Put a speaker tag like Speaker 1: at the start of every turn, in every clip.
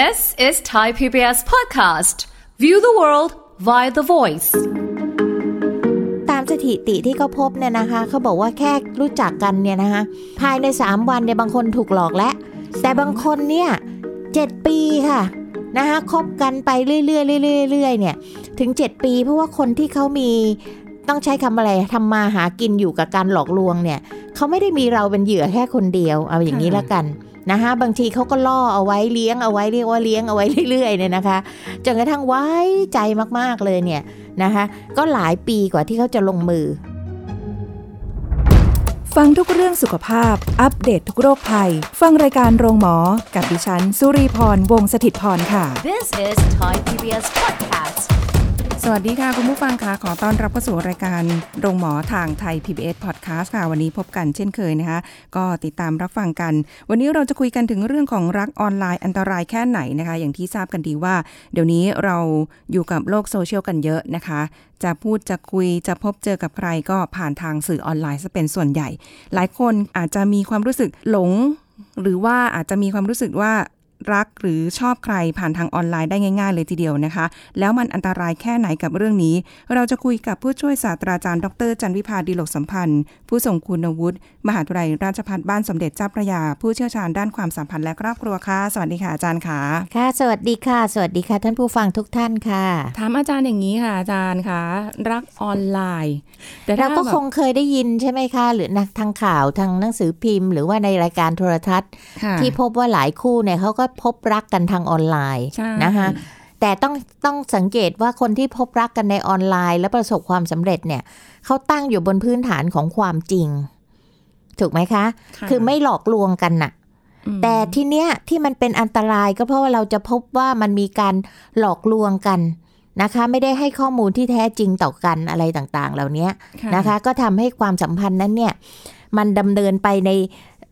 Speaker 1: This is Thai PBS podcast. View the world via the voice.
Speaker 2: ตามสถิติที่เขาพบเนี่ยนะคะเขาบอกว่าแค่รู้จักกันเนี่ยนะคะภายใน 3 วันเนี่ยบางคนถูกหลอกแล้ว แต่บางคนเนี่ยเจ็ดปีค่ะนะคะคบกันไปเรื่อยๆเรื่อยๆเรื่อยๆเนี่ยถึง 7 ปีเพราะว่าคนที่เขามีต้องใช้คำอะไรทำมาหากินอยู่กับการหลอกลวงเนี่ยเขาไม่ได้มีเราเป็นเหยื่อแค่คนเดียวเอาอย่างนี้ละกัน นะคะบางทีเขาก็ล่อเอาไว้เลี้ยงเอาไว้เรียกว่าเลี้ยงเอาไว้เรื่อยๆเนี่ยนะคะจนกระทั่งไว้ใจมากๆเลยเนี่ยนะคะก็หลายปีกว่าที่เขาจะลงมือ
Speaker 3: ฟังทุกเรื่องสุขภาพ อัปเดตททุกโรคภัย ฟังรายการโรงหมอ กับดิฉัน สุรีพรวงศิตพรค่ะ
Speaker 1: This is Thai PBS podcast.
Speaker 3: สวัสดีค่ะ คุณผู้ฟังค่ะขอต้อนรับเข้าสู่รายการโรงหมอทางไทย PBS Podcast ค่ะ วันนี้พบกันเช่นเคยนะคะ ก็ติดตามรับฟังกัน วันนี้เราจะคุยกันถึงเรื่องของรักออนไลน์อันตรายแค่ไหนนะคะ อย่างที่ทราบกันดีว่า เดี๋ยวนี้เราอยู่กับโลกโซเชียลกันเยอะนะคะ จะพูดจะคุยจะพบเจอกับใครก็ผ่านทางสื่อออนไลน์ซะเป็นส่วนใหญ่ หลายคนอาจจะมีความรู้สึกหลงหรือว่าอาจจะมีความรู้สึกว่า รักหรือชอบใครผ่านทางออนไลน์ได้ง่าย ๆ เลยทีเดียวนะคะ แล้วมันอันตรายแค่ไหนกับเรื่องนี้ เราจะคุยกับผู้ช่วยศาสตราจารย์ดรจันวิพาดีโลกสัมพันธ์ ผู้ทรงคุณวุฒิมหาวิทยาลัยราชภัฏบ้านสมเด็จเจ้าพระยา ผู้เชี่ยวชาญด้านความสัมพันธ์และครอบครัวค่ะสวัสดีค่ะอาจารย์ค่ะ
Speaker 2: ค่ะ สวัสดีค่ะ สวัสดีค่ะ ท่านผู้ฟังทุกท่านค่ะ
Speaker 3: ถามอาจารย์อย่างนี้ค่ะอาจารย์คะรักออนไลน์ แต่
Speaker 2: เรา
Speaker 3: ถ้
Speaker 2: ก็
Speaker 3: แบบ
Speaker 2: คงเคยได้ยินใช่ไหมคะ หรือนักทางข่าวทางหนังสือพิมพ์ หรือว่าในรายการโทรทัศน์
Speaker 3: ค่ะ
Speaker 2: ที่พบว่าหลายคู่เนี่ยเขาก็พบรักกันทางออนไลน์
Speaker 3: ใช่
Speaker 2: นะคะแต่ต้องต้องสังเกตว่าคนที่พบรักกันในออนไลน์ และประสบความสำเร็จเนี่ยเขาตั้งอยู่บนพื้นฐานของความจริง ถูกไหมคะ
Speaker 3: ค่ะ
Speaker 2: คือไม่หลอกลวงกันน่ะ
Speaker 3: อืม
Speaker 2: แต่ทีเนี้ยที่มันเป็นอันตรายก็เพราะว่าเราจะพบว่ามันมีการหลอกลวงกันนะคะ ไม่ได้ให้ข้อมูลที่แท้จริงต่อกันอะไรต่างๆ เหล่านี้นะคะ ก็ทำให้ความสัมพันธ์นั้นเนี่ย มันดำเนินไปใน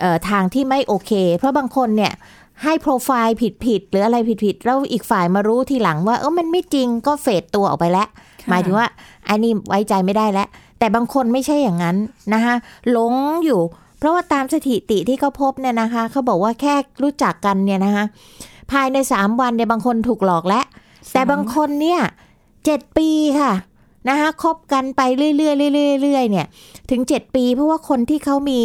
Speaker 2: เอ่อทางที่ไม่โอเค เพราะบางคนเนี่ย ให้โปรไฟล์ผิดๆหรืออะไรผิดๆแล้วอีกฝ่ายมารู้ทีหลังว่าเออมันไม่จริงก็เฟดตัวออกไปแล้ว
Speaker 3: ค่ะ
Speaker 2: หมายถึงว่าอันนี้ไว้ใจไม่ได้แล้ว แต่บางคนไม่ใช่อย่างนั้นนะคะหลงอยู่ เพราะว่าตามสถิติที่เขาพบเนี่ยนะคะเขาบอกว่าแค่รู้จักกันเนี่ยนะคะภายใน3วันเนี่ยบางคนถูกหลอกแล้วแต่บางคนเนี่ยเจ็ดปีค่ะนะคะคบกันไปเรื่อยๆเรื่อยๆเรื่อยๆเนี่ย ถึง7ปี เพราะว่าคนที่เขามี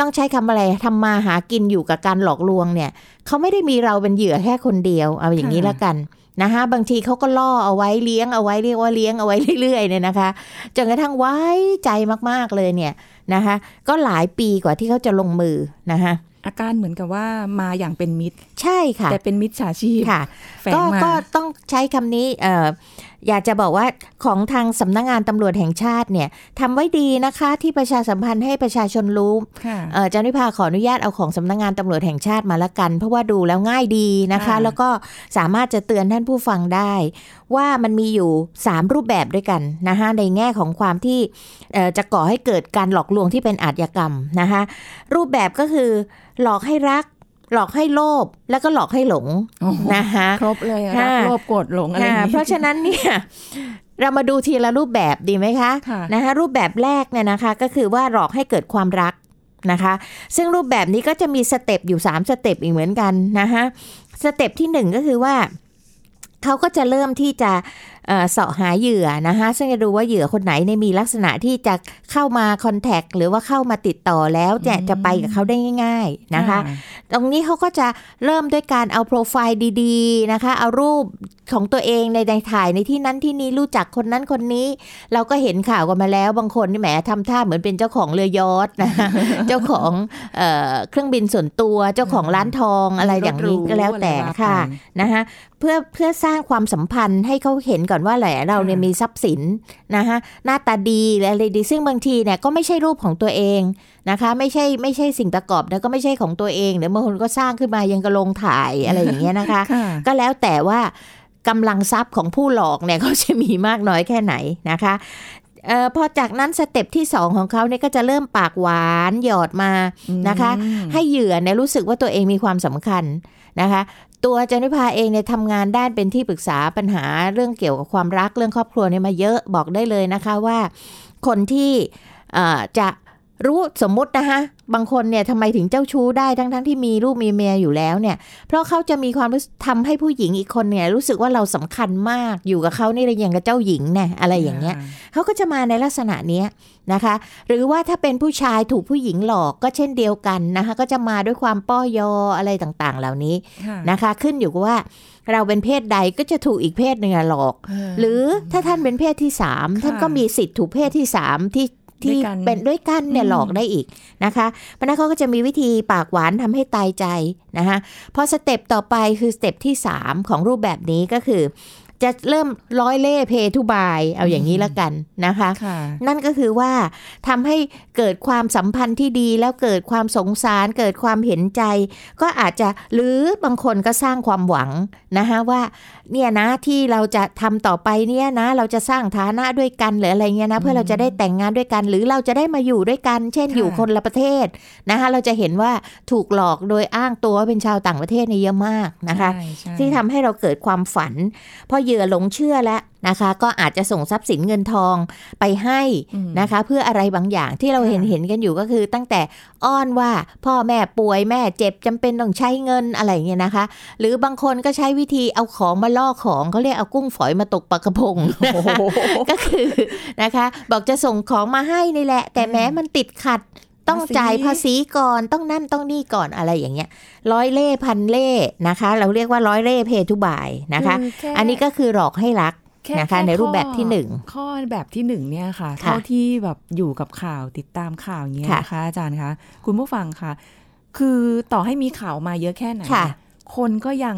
Speaker 2: ต้องใช้คำอะไรทำมาหากินอยู่กับการหลอกลวงเนี่ยเขาไม่ได้มีเราเป็นเหยื่อแค่คนเดียว เอาอย่างนี้
Speaker 3: ค่ะ
Speaker 2: ละกันนะคะบางทีเขาก็ล่อเอาไว้เลี้ยงเอาไว้เรียกว่าเลี้ยงเอาไว้เรื่อยๆเนี่ยนะคะจนกระทั่งไว้ใจมากๆเลยเนี่ยนะคะก็หลายปีกว่าที่เขาจะลงมือนะคะ
Speaker 3: อาการเหมือนกับว่ามาอย่างเป็นมิตร
Speaker 2: ใช่ค่ะ
Speaker 3: แต่เป็นมิจฉาชีพ
Speaker 2: ค่ะ
Speaker 3: แฝง
Speaker 2: ก็
Speaker 3: มา
Speaker 2: ก็ต้องใช้คำนี้เอ่ออยากจะบอกว่าของทางสำนักงานตำรวจแห่งชาติเนี่ยทำไว้ดีนะคะที่ประชาสัมพันธ์ให้ประชาชนรู้
Speaker 3: ค่ะ
Speaker 2: เอ่อเจ้าหน้าที่พาขออนุญาตเอาของสำนักงานตำรวจแห่งชาติมาละกัน เพราะว่าดูแล้วง่ายดีนะคะ
Speaker 3: ค่ะ
Speaker 2: แล้วก็สามารถจะเตือนท่านผู้ฟังได้ ว่ามันมีอยู่ 3 รูปแบบด้วยกันนะคะในแง่ของความที่เอ่อจะก่อให้เกิดการหลอกลวงที่เป็นอาชญากรรมนะคะรูปแบบก็คือหลอกให้รัก หลอกให้โลภแล้วก็หลอกให้หลง
Speaker 3: โอ้โห
Speaker 2: นะคะ
Speaker 3: ครบเลยอะรัก
Speaker 2: ค่ะ
Speaker 3: โลภโกรธหลงอะไรอย่าง
Speaker 2: ค่ะ
Speaker 3: นี้
Speaker 2: เพราะฉะนั้นเนี่ยเรามาดูทีละรูปแบบดีไหมคะ
Speaker 3: ค่ะ
Speaker 2: นะคะรูปแบบแรกเนี่ยนะคะก็คือว่าหลอกให้เกิดความรักนะคะ ซึ่งรูปแบบนี้ก็จะมีสเต็ปอยู่ 3 สเต็ปอีกเหมือนกันนะคะสเต็ปที่ 1 ก็คือว่าเขาก็จะเริ่มที่จะ เอ่อเสาะหาเหยื่อนะคะซึ่งจะดูว่าเหยื่อคนไหนเนี่ยมีลักษณะที่จะเข้ามาคอนแทคหรือว่าเข้ามาติดต่อแล้วจะจะไปกับเขาได้ง่าย ๆนะคะ ตรงนี้เขาก็จะเริ่มด้วยการเอาโปรไฟล์ดีๆนะคะ เอารูปของตัวเองในในถ่ายในที่นั้นที่นี้รู้จักคนนั้นคนนี้ เราก็เห็นข่าวกันมาแล้ว บางคนนี่แหมทำท่าเหมือนเป็นเจ้าของเรือยอทนะเจ้าของเอ่อเครื่องบินส่วนตัวเจ้าของร้านทองอะไรอย่างนี้ก็แล้วแต่
Speaker 3: รถหรูอะไรว่าไป
Speaker 2: ค่ะนะคะเพื่อเพื่อสร้างความสัมพันธ์ให้เขาเห็นก่อนว่าแหละเราเนี่ย
Speaker 3: ค่ะ
Speaker 2: มีทรัพย์สินนะคะหน้าตาดีและอะไรดี ซึ่งบางทีเนี่ยก็ไม่ใช่รูปของตัวเองนะคะ ไม่ใช่ไม่ใช่สิ่งประกอบนะก็ไม่ใช่ของตัวเองเดี๋ยวบางคนก็สร้างขึ้นมายังกระลงถ่ายอะไรอย่างเงี้ยนะคะ
Speaker 3: ค่ะ
Speaker 2: ก็แล้วแต่ว่ากำลังทรัพย์ของผู้หลอกเนี่ยเขาจะมีมากน้อยแค่ไหนนะคะเอ่อพอจากนั้น step ที่สองของเขาเนี่ยก็จะเริ่มปากหวานหยอดมานะคะ
Speaker 3: อืม
Speaker 2: ให้เหยื่อเนี่ยรู้สึกว่าตัวเองมีความสำคัญนะคะ ตัวจันทิพาเองเนี่ยทำงานด้านเป็นที่ปรึกษาปัญหาเรื่องเกี่ยวกับความรักเรื่องครอบครัวเนี่ยมาเยอะบอกได้เลยนะคะว่า คนที่จะ รู้สมมุตินะคะบางคนเนี่ยทำไมถึงเจ้าชู้ได้ทั้งทั้งๆที่มีลูกมีเมียอยู่แล้วเนี่ย เพราะเขาจะมีความรู้สึกทำให้ผู้หญิงอีกคนเนี่ยรู้สึกว่าเราสำคัญมากอยู่กับเขานี่เลยอย่างกับเจ้าหญิงเนี่ยอะไรอย่างเงี้ยเขาก็จะมาในลักษณะเนี้ยนะคะ หรือว่าถ้าเป็นผู้ชายถูกผู้หญิงหลอกก็เช่นเดียวกันนะคะก็จะมาด้วยความป้อยออะไรต่างๆ เหล่านี้
Speaker 3: ค่ะ
Speaker 2: นะคะ ขึ้นอยู่กับว่าเราเป็นเพศใดก็จะถูกอีกเพศหนึ่งอะหลอก หรือถ้าท่านเป็นเพศที่สาม
Speaker 3: ค่ะ
Speaker 2: ท่านก็มีสิทธิ์ถูกเพศที่สามที่ ที่
Speaker 3: ด้วยกัน
Speaker 2: เป็นด้วยกันเนี่ย
Speaker 3: อืม
Speaker 2: หลอกได้อีกนะคะเพราะฉะนั้นเขาก็จะมีวิธีปากหวานทำให้ตายใจนะคะพอ step ต่อไปคือ step ที่ 3 ของรูปแบบนี้ก็คือ จะเริ่มร้อยเล่เพทุบาย เอาอย่างนี้ละกันนะคะ
Speaker 3: ค่ะ
Speaker 2: นั่นก็คือว่าทำให้เกิดความสัมพันธ์ที่ดีแล้วเกิดความสงสาร เกิดความเห็นใจ ก็อาจจะหรือบางคนก็สร้างความหวังนะคะว่าเนี่ยนะที่เราจะทำต่อไปเนี่ยนะ เราจะสร้างฐานะด้วยกันหรืออะไรเงี้ยนะเพื่อเราจะได้แต่งงานด้วยกัน หรือเราจะได้มาอยู่ด้วยกัน เช่น
Speaker 3: ค่ะ
Speaker 2: อยู่คนละประเทศนะคะเราจะเห็นว่าถูกหลอกโดยอ้างตัวว่าเป็นชาวต่างประเทศเนี่ยเยอะมากนะคะ
Speaker 3: ใช่ใช่
Speaker 2: ที่ทำให้เราเกิดความฝันพอเหยื่อหลงเชื่อแล้วนะคะ ก็อาจจะส่งทรัพย์สินเงินทองไปให้
Speaker 3: อืม
Speaker 2: นะคะ เพื่ออะไรบางอย่างที่เรา
Speaker 3: ค่ะ
Speaker 2: เห็นเห็นกันอยู่ก็คือตั้งแต่อ้อนว่าพ่อแม่ป่วยแม่เจ็บจำเป็นต้องใช้เงินอะไรอย่างเงี้ยนะคะ หรือบางคนก็ใช้วิธีเอาของมาล่อของเขาเรียกเอากุ้งฝอยมาตกปลากระพง
Speaker 3: โอ้โห
Speaker 2: ก็คือนะคะ บอกจะส่งของมาให้นี่แหละ แต่แม้มันติดขัด ต้อง
Speaker 3: ภาษี
Speaker 2: จ่ายภาษีก่อนต้องนั่นต้องนี่ก่อนอะไรอย่างเงี้ยร้อยเล่พันเล่นะคะ เราเรียกว่าร้อยเล่เพทุบายนะคะ
Speaker 3: คือแค่
Speaker 2: อันนี้ก็คือหลอกให้รัก
Speaker 3: แค่
Speaker 2: นะคะ
Speaker 3: แค่
Speaker 2: ในรูปแบบ
Speaker 3: ข้อ
Speaker 2: ที่หนึ่ง
Speaker 3: ข้อแบบที่หนึ่งเนี่ยค่ะ
Speaker 2: ค่ะ
Speaker 3: เท่าที่แบบอยู่กับข่าวติดตามข่าวอย่างเงี้ย
Speaker 2: ค่ะ
Speaker 3: นะคะอาจารย์คะคุณผู้ฟังค่ะ คือต่อให้มีข่าวมาเยอะแค่ไหน
Speaker 2: ค่ะ
Speaker 3: คนก็ยัง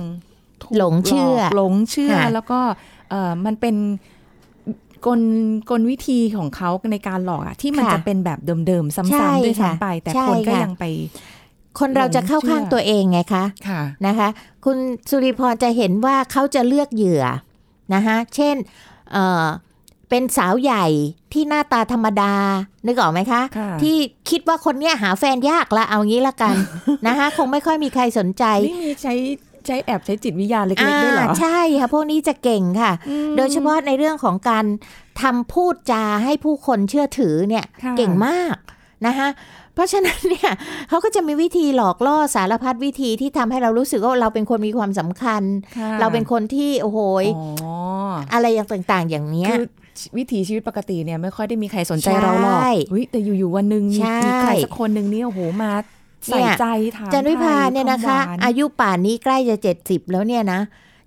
Speaker 3: ถูก
Speaker 2: หลงเชื่อ
Speaker 3: ลกหลงเชื่อ
Speaker 2: ค่ะ
Speaker 3: แล้วก็เออมันเป็น กลกลวิธีของเขาในการหลอกอะที่มัน
Speaker 2: ค่ะ
Speaker 3: จะเป็นแบบเดิมๆ
Speaker 2: ใช่
Speaker 3: ซ้ำๆด้วย
Speaker 2: ค่ะ
Speaker 3: ซ้ำไป แต่
Speaker 2: ใช่
Speaker 3: คนก็
Speaker 2: ค่ะ
Speaker 3: ยังไป
Speaker 2: คนเราจะเข้าข้าง
Speaker 3: หลงเชื่อ
Speaker 2: ตัวเองไงคะ
Speaker 3: ค่ะ
Speaker 2: นะคะ คุณสุริพรจะเห็นว่าเขาจะเลือกเหยื่อนะคะเช่นเอ่อเป็นสาวใหญ่ที่หน้าตาธรรมดา นึกออกไหมคะ
Speaker 3: ค่ะ
Speaker 2: ที่คิดว่าคนเนี้ยหาแฟนยากละเอางี้ละกัน นะคะคงไม่ค่อยมีใครสนใจ
Speaker 3: นี่มีใช้ ใช้แอบใช้จิตวิทยาเล็กๆด้วยเหรอ
Speaker 2: อ่าใช่ค่ะพวกนี้จะเก่งค่ะ
Speaker 3: อืม
Speaker 2: โดยเฉพาะในเรื่องของการทำพูดจาให้ผู้คนเชื่อถือเนี่ย
Speaker 3: ค่ะ
Speaker 2: เก่งมากนะคะเพราะฉะนั้นเนี่ยเขาก็จะมีวิธีหลอกล่อสารพัดวิธีที่ทำให้เรารู้สึกว่าเราเป็นคนมีความสำคัญ
Speaker 3: ค่ะ
Speaker 2: เราเป็นคนที่โอ้โหย
Speaker 3: อ๋อ
Speaker 2: อะไรอย่างต่างๆ อย่างเนี้ย
Speaker 3: คือวิถีชีวิตปกติเนี่ยไม่ค่อยได้มีใครสนใจเราหรอก
Speaker 2: ใช่
Speaker 3: อุ๊ยแต่อยู่ๆวันหนึ่งมี
Speaker 2: ใช่
Speaker 3: มีใครสักคนหนึ่งเนี่ยโอ้โหมา ใส่
Speaker 2: เนี่ย
Speaker 3: ใจถาม
Speaker 2: จันวิพา
Speaker 3: ไท
Speaker 2: เนี่ยนะคะ
Speaker 3: วมหวา
Speaker 2: อายุป่านนี้ใกล้จะเจ็ดสิบแล้วเนี่ยนะ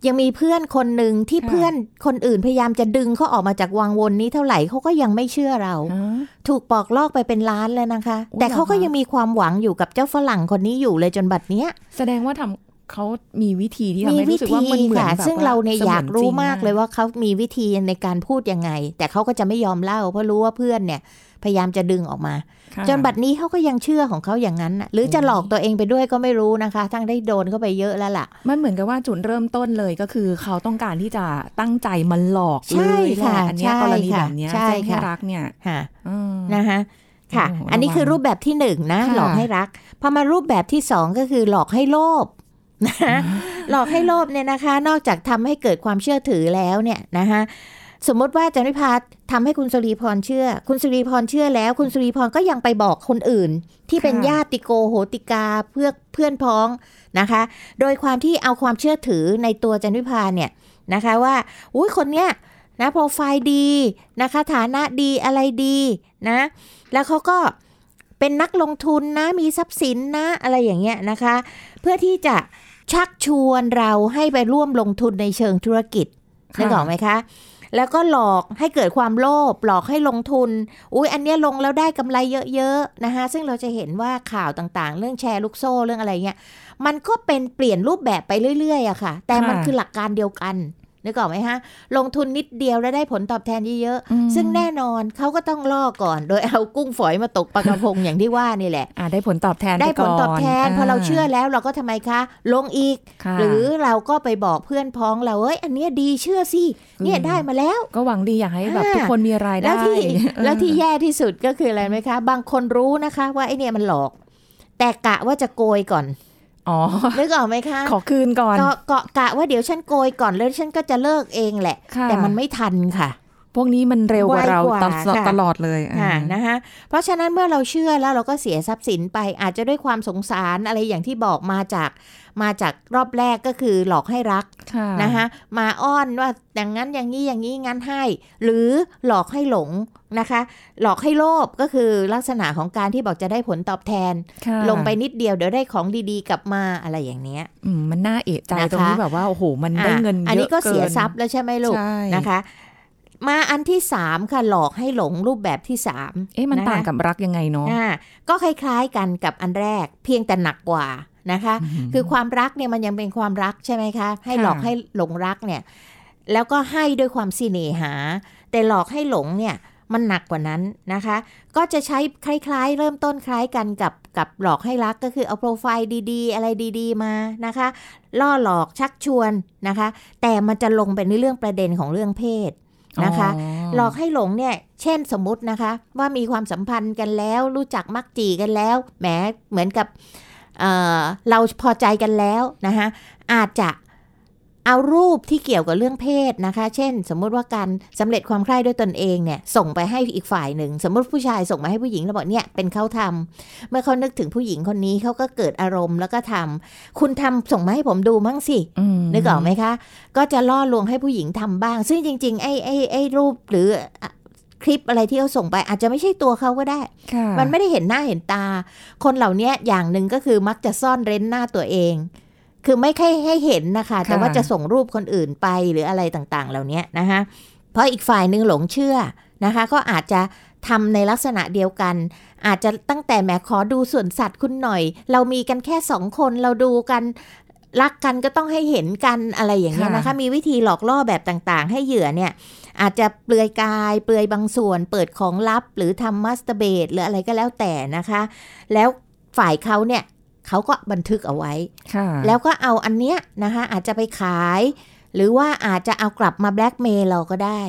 Speaker 2: ยังมีเพื่อนคนหนึ่งที่
Speaker 3: ค่ะ
Speaker 2: เพื่อนคนอื่นพยายามจะดึงเขาออกมาจากวังวนนี้เท่าไหร่เขาก็ยังไม่เชื่อเรา
Speaker 3: ฮะ
Speaker 2: ถูกปอกลอกไปเป็นล้านแล้วนะคะ
Speaker 3: โอ้ย
Speaker 2: แต่เขาก็
Speaker 3: เหรอคะ
Speaker 2: ยังมีความหวังอยู่กับเจ้าฝรั่งคนนี้อยู่เลยจนบัดเนี้ย
Speaker 3: แสดงว่าทำ เขามีวิธีที่ทำ
Speaker 2: มี
Speaker 3: ให้
Speaker 2: วิ
Speaker 3: รู้สึก
Speaker 2: ธี
Speaker 3: ว่ามันเหมือน
Speaker 2: ค่ะ
Speaker 3: แบบ
Speaker 2: ซึ่ง
Speaker 3: ว่
Speaker 2: เราเนี่ย
Speaker 3: สมื
Speaker 2: อยากรู้
Speaker 3: จง
Speaker 2: มากเลยว่าเขามีวิธีในการพูดยังไง แต่เขาก็จะไม่ยอมเล่าเพราะรู้ว่าเพื่อนเนี่ย พยายามจะดึงออกมา
Speaker 3: ค่ะ
Speaker 2: จนบัดนี้เขาก็ยังเชื่อของเขาอย่างนั้นน่ะหรือจะหลอกตัวเองไปด้วยก็ไม่รู้นะคะ ทั้งได้โดนเข้าไปเยอะแล้วล่ะ
Speaker 3: มันเหมือนกับว่าจุดเริ่มต้นเลยก็คือเขาต้องการที่จะตั้งใจมันหลอก
Speaker 2: ใช่
Speaker 3: เลยแหละ
Speaker 2: ค่ะ
Speaker 3: อันเนี้ย
Speaker 2: ใช่
Speaker 3: กรณี
Speaker 2: ค่ะ
Speaker 3: แบบเนี้ย
Speaker 2: ใช่
Speaker 3: แจ้งให้
Speaker 2: ค่ะ
Speaker 3: รักเนี่ย
Speaker 2: ค่ะ
Speaker 3: อืม
Speaker 2: นะคะค่ะ
Speaker 3: โอ้โห
Speaker 2: อันนี้คือ
Speaker 3: ระวัง
Speaker 2: รูปแบบที่หนึ่งนะ
Speaker 3: ค่ะ
Speaker 2: หลอกให้รัก พอมารูปแบบที่สองก็คือหลอกให้โลภ นะคะหลอกให้โลภเนี่ยนะคะ นอกจากทำให้เกิดความเชื่อถือแล้วเนี่ยนะคะสมมติว่าจันวิพาทำให้คุณสุรีพรเชื่อ คุณสุรีพรเชื่อแล้ว คุณสุรีพรก็ยังไปบอกคนอื่น ที่เป็น
Speaker 3: ค่ะ
Speaker 2: ญาติโกโหติกาเพื่อเพื่อนพ้องนะคะ โดยความที่เอาความเชื่อถือในตัวจันวิพาเนี่ยนะคะว่าอุ้ยคนเนี้ยนะโปรไฟล์ดีนะคะฐานะดีอะไรดีนะแล้วเขาก็เป็นนักลงทุนนะมีทรัพย์สินนะอะไรอย่างเงี้ยนะคะ เพื่อที่จะ ชักชวนเราให้ไปร่วมลงทุนในเชิงธุรกิจ
Speaker 3: ค่ะ
Speaker 2: นึกออกไหมคะ แล้วก็หลอกให้เกิดความโลภหลอกให้ลงทุน อุ้ยอันเนี้ยลงแล้วได้กำไรเยอะๆนะคะซึ่งเราจะเห็นว่าข่าวต่างๆ เรื่องแชร์ลูกโซ่เรื่องอะไรเงี้ยมันก็เป็นเปลี่ยนรูปแบบไปเรื่อยๆอะค่ะ แต่มัน
Speaker 3: ค่ะ
Speaker 2: คือหลักการเดียวกัน นึกออกไหมฮะ ลงทุนนิดเดียวแล้วได้ผลตอบแทนเยอะ
Speaker 3: อืม
Speaker 2: ๆซึ่งแน่นอนเขาก็ต้องล่อก่อน โดยเอากุ้งฝอยมาตกปลากระพงอย่างที่ว่านี่แหละ
Speaker 3: อ่าได้ผลตอบแทน
Speaker 2: ได้ผลตอบแทน
Speaker 3: ปก่
Speaker 2: พอเราเชื่อแล้วเราก็ทำไมคะ ลงอีก
Speaker 3: ค่ะ
Speaker 2: หรือเราก็ไปบอกเพื่อนพ้องเราเอ้ยอันเนี้ยดีเชื่อสิเนี่ย
Speaker 3: อืม
Speaker 2: ได้มาแล้ว
Speaker 3: ก็หวังดีอยากให้แบบ
Speaker 2: อ่า
Speaker 3: ทุกคนมีรายได้
Speaker 2: แล้วที่
Speaker 3: เออ
Speaker 2: แล้วที่แย่ที่สุดก็คืออะไรไหมคะ บางคนรู้นะคะ ว่าไอเนี่ยมันหลอก แต่กะว่าจะโกยก่อน
Speaker 3: อ๋อ
Speaker 2: นึกออกไหมคะ
Speaker 3: ขอคืนก่อน
Speaker 2: ก็เกาะกะว่าเดี๋ยวฉันโกยก่อนแล้วฉันก็จะเลิกเองแหละ
Speaker 3: ค่ะ
Speaker 2: แต่มันไม่ทันค่ะ
Speaker 3: พวกนี้มันเร็วกว่าเรา
Speaker 2: ไวกว่า
Speaker 3: ตลอด
Speaker 2: ค่ะ
Speaker 3: ตลอดเลย
Speaker 2: ค่ะ
Speaker 3: อ่า
Speaker 2: นะคะเพราะฉะนั้นเมื่อเราเชื่อแล้วเราก็เสียทรัพย์สินไปอาจจะด้วยความสงสารอะไรอย่างที่บอกมาจาก มาจากรอบแรกก็คือหลอกให้รัก
Speaker 3: ค่ะ
Speaker 2: นะคะมาอ้อนว่าอย่างนั้นอย่างนี้อย่างนี้งั้นให้ หรือหลอกให้หลงนะคะ หลอกให้โลภก็คือลักษณะของการที่บอกจะได้ผลตอบแทน
Speaker 3: ค่ะ
Speaker 2: ลงไปนิดเดียวเดี๋ยวได้ของดีๆ กลับมาอะไรอย่างเนี้ย
Speaker 3: อืมมันน่าเอะใจ
Speaker 2: นะคะ
Speaker 3: ตรงที่แบบว่าโอ้โหมันได้เงินเยอะ
Speaker 2: อันนี้ก็เสีย
Speaker 3: กิน
Speaker 2: ทรัพย์แล้วใช่ไหมลูก
Speaker 3: ใช่
Speaker 2: นะคะมาอันที่สามค่ะหลอกให้หลงรูปแบบที่สาม
Speaker 3: เอ๊ะมัน
Speaker 2: นะคะ
Speaker 3: ต่างกับรักยังไงเนาะ
Speaker 2: อ่าก็คล้ายๆกันกับอันแรก เพียงแต่หนักกว่า นะคะ คือความรักเนี่ยมันยังเป็นความรักใช่ไหมคะ ให้
Speaker 3: ค่ะ
Speaker 2: หลอกให้หลงรักเนี่ย แล้วก็ให้ด้วยความสิเนหา แต่หลอกให้หลงเนี่ยมันหนักกว่านั้นนะคะ ก็จะใช้คล้ายๆ เริ่มต้นคล้ายกันกับกับหลอกให้รักก็คือเอาโปรไฟล์ดีๆ อะไรดีๆมานะคะ ล่อหลอกชักชวนนะคะ แต่มันจะลงไปในเรื่องประเด็นของเรื่องเพศนะคะ หลอกให้หลงเนี่ย เช่นสมมุตินะคะ ว่ามีความสัมพันธ์กันแล้ว รู้จักมักจีกันแล้ว แหมเหมือนกับ เอ่อเราพอใจกันแล้วนะคะอาจจะเอารูปที่เกี่ยวกับเรื่องเพศนะคะ เช่น สมมุติว่าการสำเร็จความใคร่ด้วยตนเองเนี่ย ส่งไปให้อีกฝ่ายหนึ่ง สมมุติผู้ชายส่งมาให้ผู้หญิงแล้วบอกเนี่ยเป็นเขาทำเมื่อเขานึกถึงผู้หญิงคนนี้เขาก็เกิดอารมณ์แล้วก็ทำคุณทำส่งมาให้ผมดูมั้งสิ
Speaker 3: ม
Speaker 2: นึกออกไหมคะ ก็จะล่อลวงให้ผู้หญิงทำบ้าง ซึ่งจริง ๆ ไอ้ไอ้ไอ้รูปหรืออะ คลิปอะไรที่เขาส่งไป อาจจะไม่ใช่ตัวเขาก็ได้
Speaker 3: ค่ะ
Speaker 2: มันไม่ได้เห็นหน้าเห็นตา คนเหล่านี้อย่างหนึ่งก็คือมักจะซ่อนเร้นหน้าตัวเอง คือไม่ค่อยให้เห็นนะคะ แต่ว่าจะส่งรูปคนอื่นไปหรืออะไรต่างๆ เหล่านี้นะคะเพราะอีกฝ่ายหนึ่งหลงเชื่อนะคะ ก็อาจจะทำในลักษณะเดียวกัน อาจจะตั้งแต่แหมขอดูส่วนสัตว์คุณหน่อย เรามีกันแค่สองคนเราดูกันรักกันก็ต้องให้เห็นกันอะไรอย่างเงี้ยนะคะ มีวิธีหลอกล่อแบบต่างๆ ให้เหยื่อเนี่ย อาจจะเปลือยกาย เปลือยบางส่วน เปิดของลับ หรือทำมัสเตอร์เบตหรืออะไรก็แล้วแต่นะคะ แล้วฝ่ายเขาเนี่ยเขาก็บันทึกเอาไว้
Speaker 3: ค่ะ
Speaker 2: แล้วก็เอาอันเนี้ยนะคะอาจจะไปขาย หรือว่าอาจจะเอากลับมาแบล็กเมย์เราก็ได้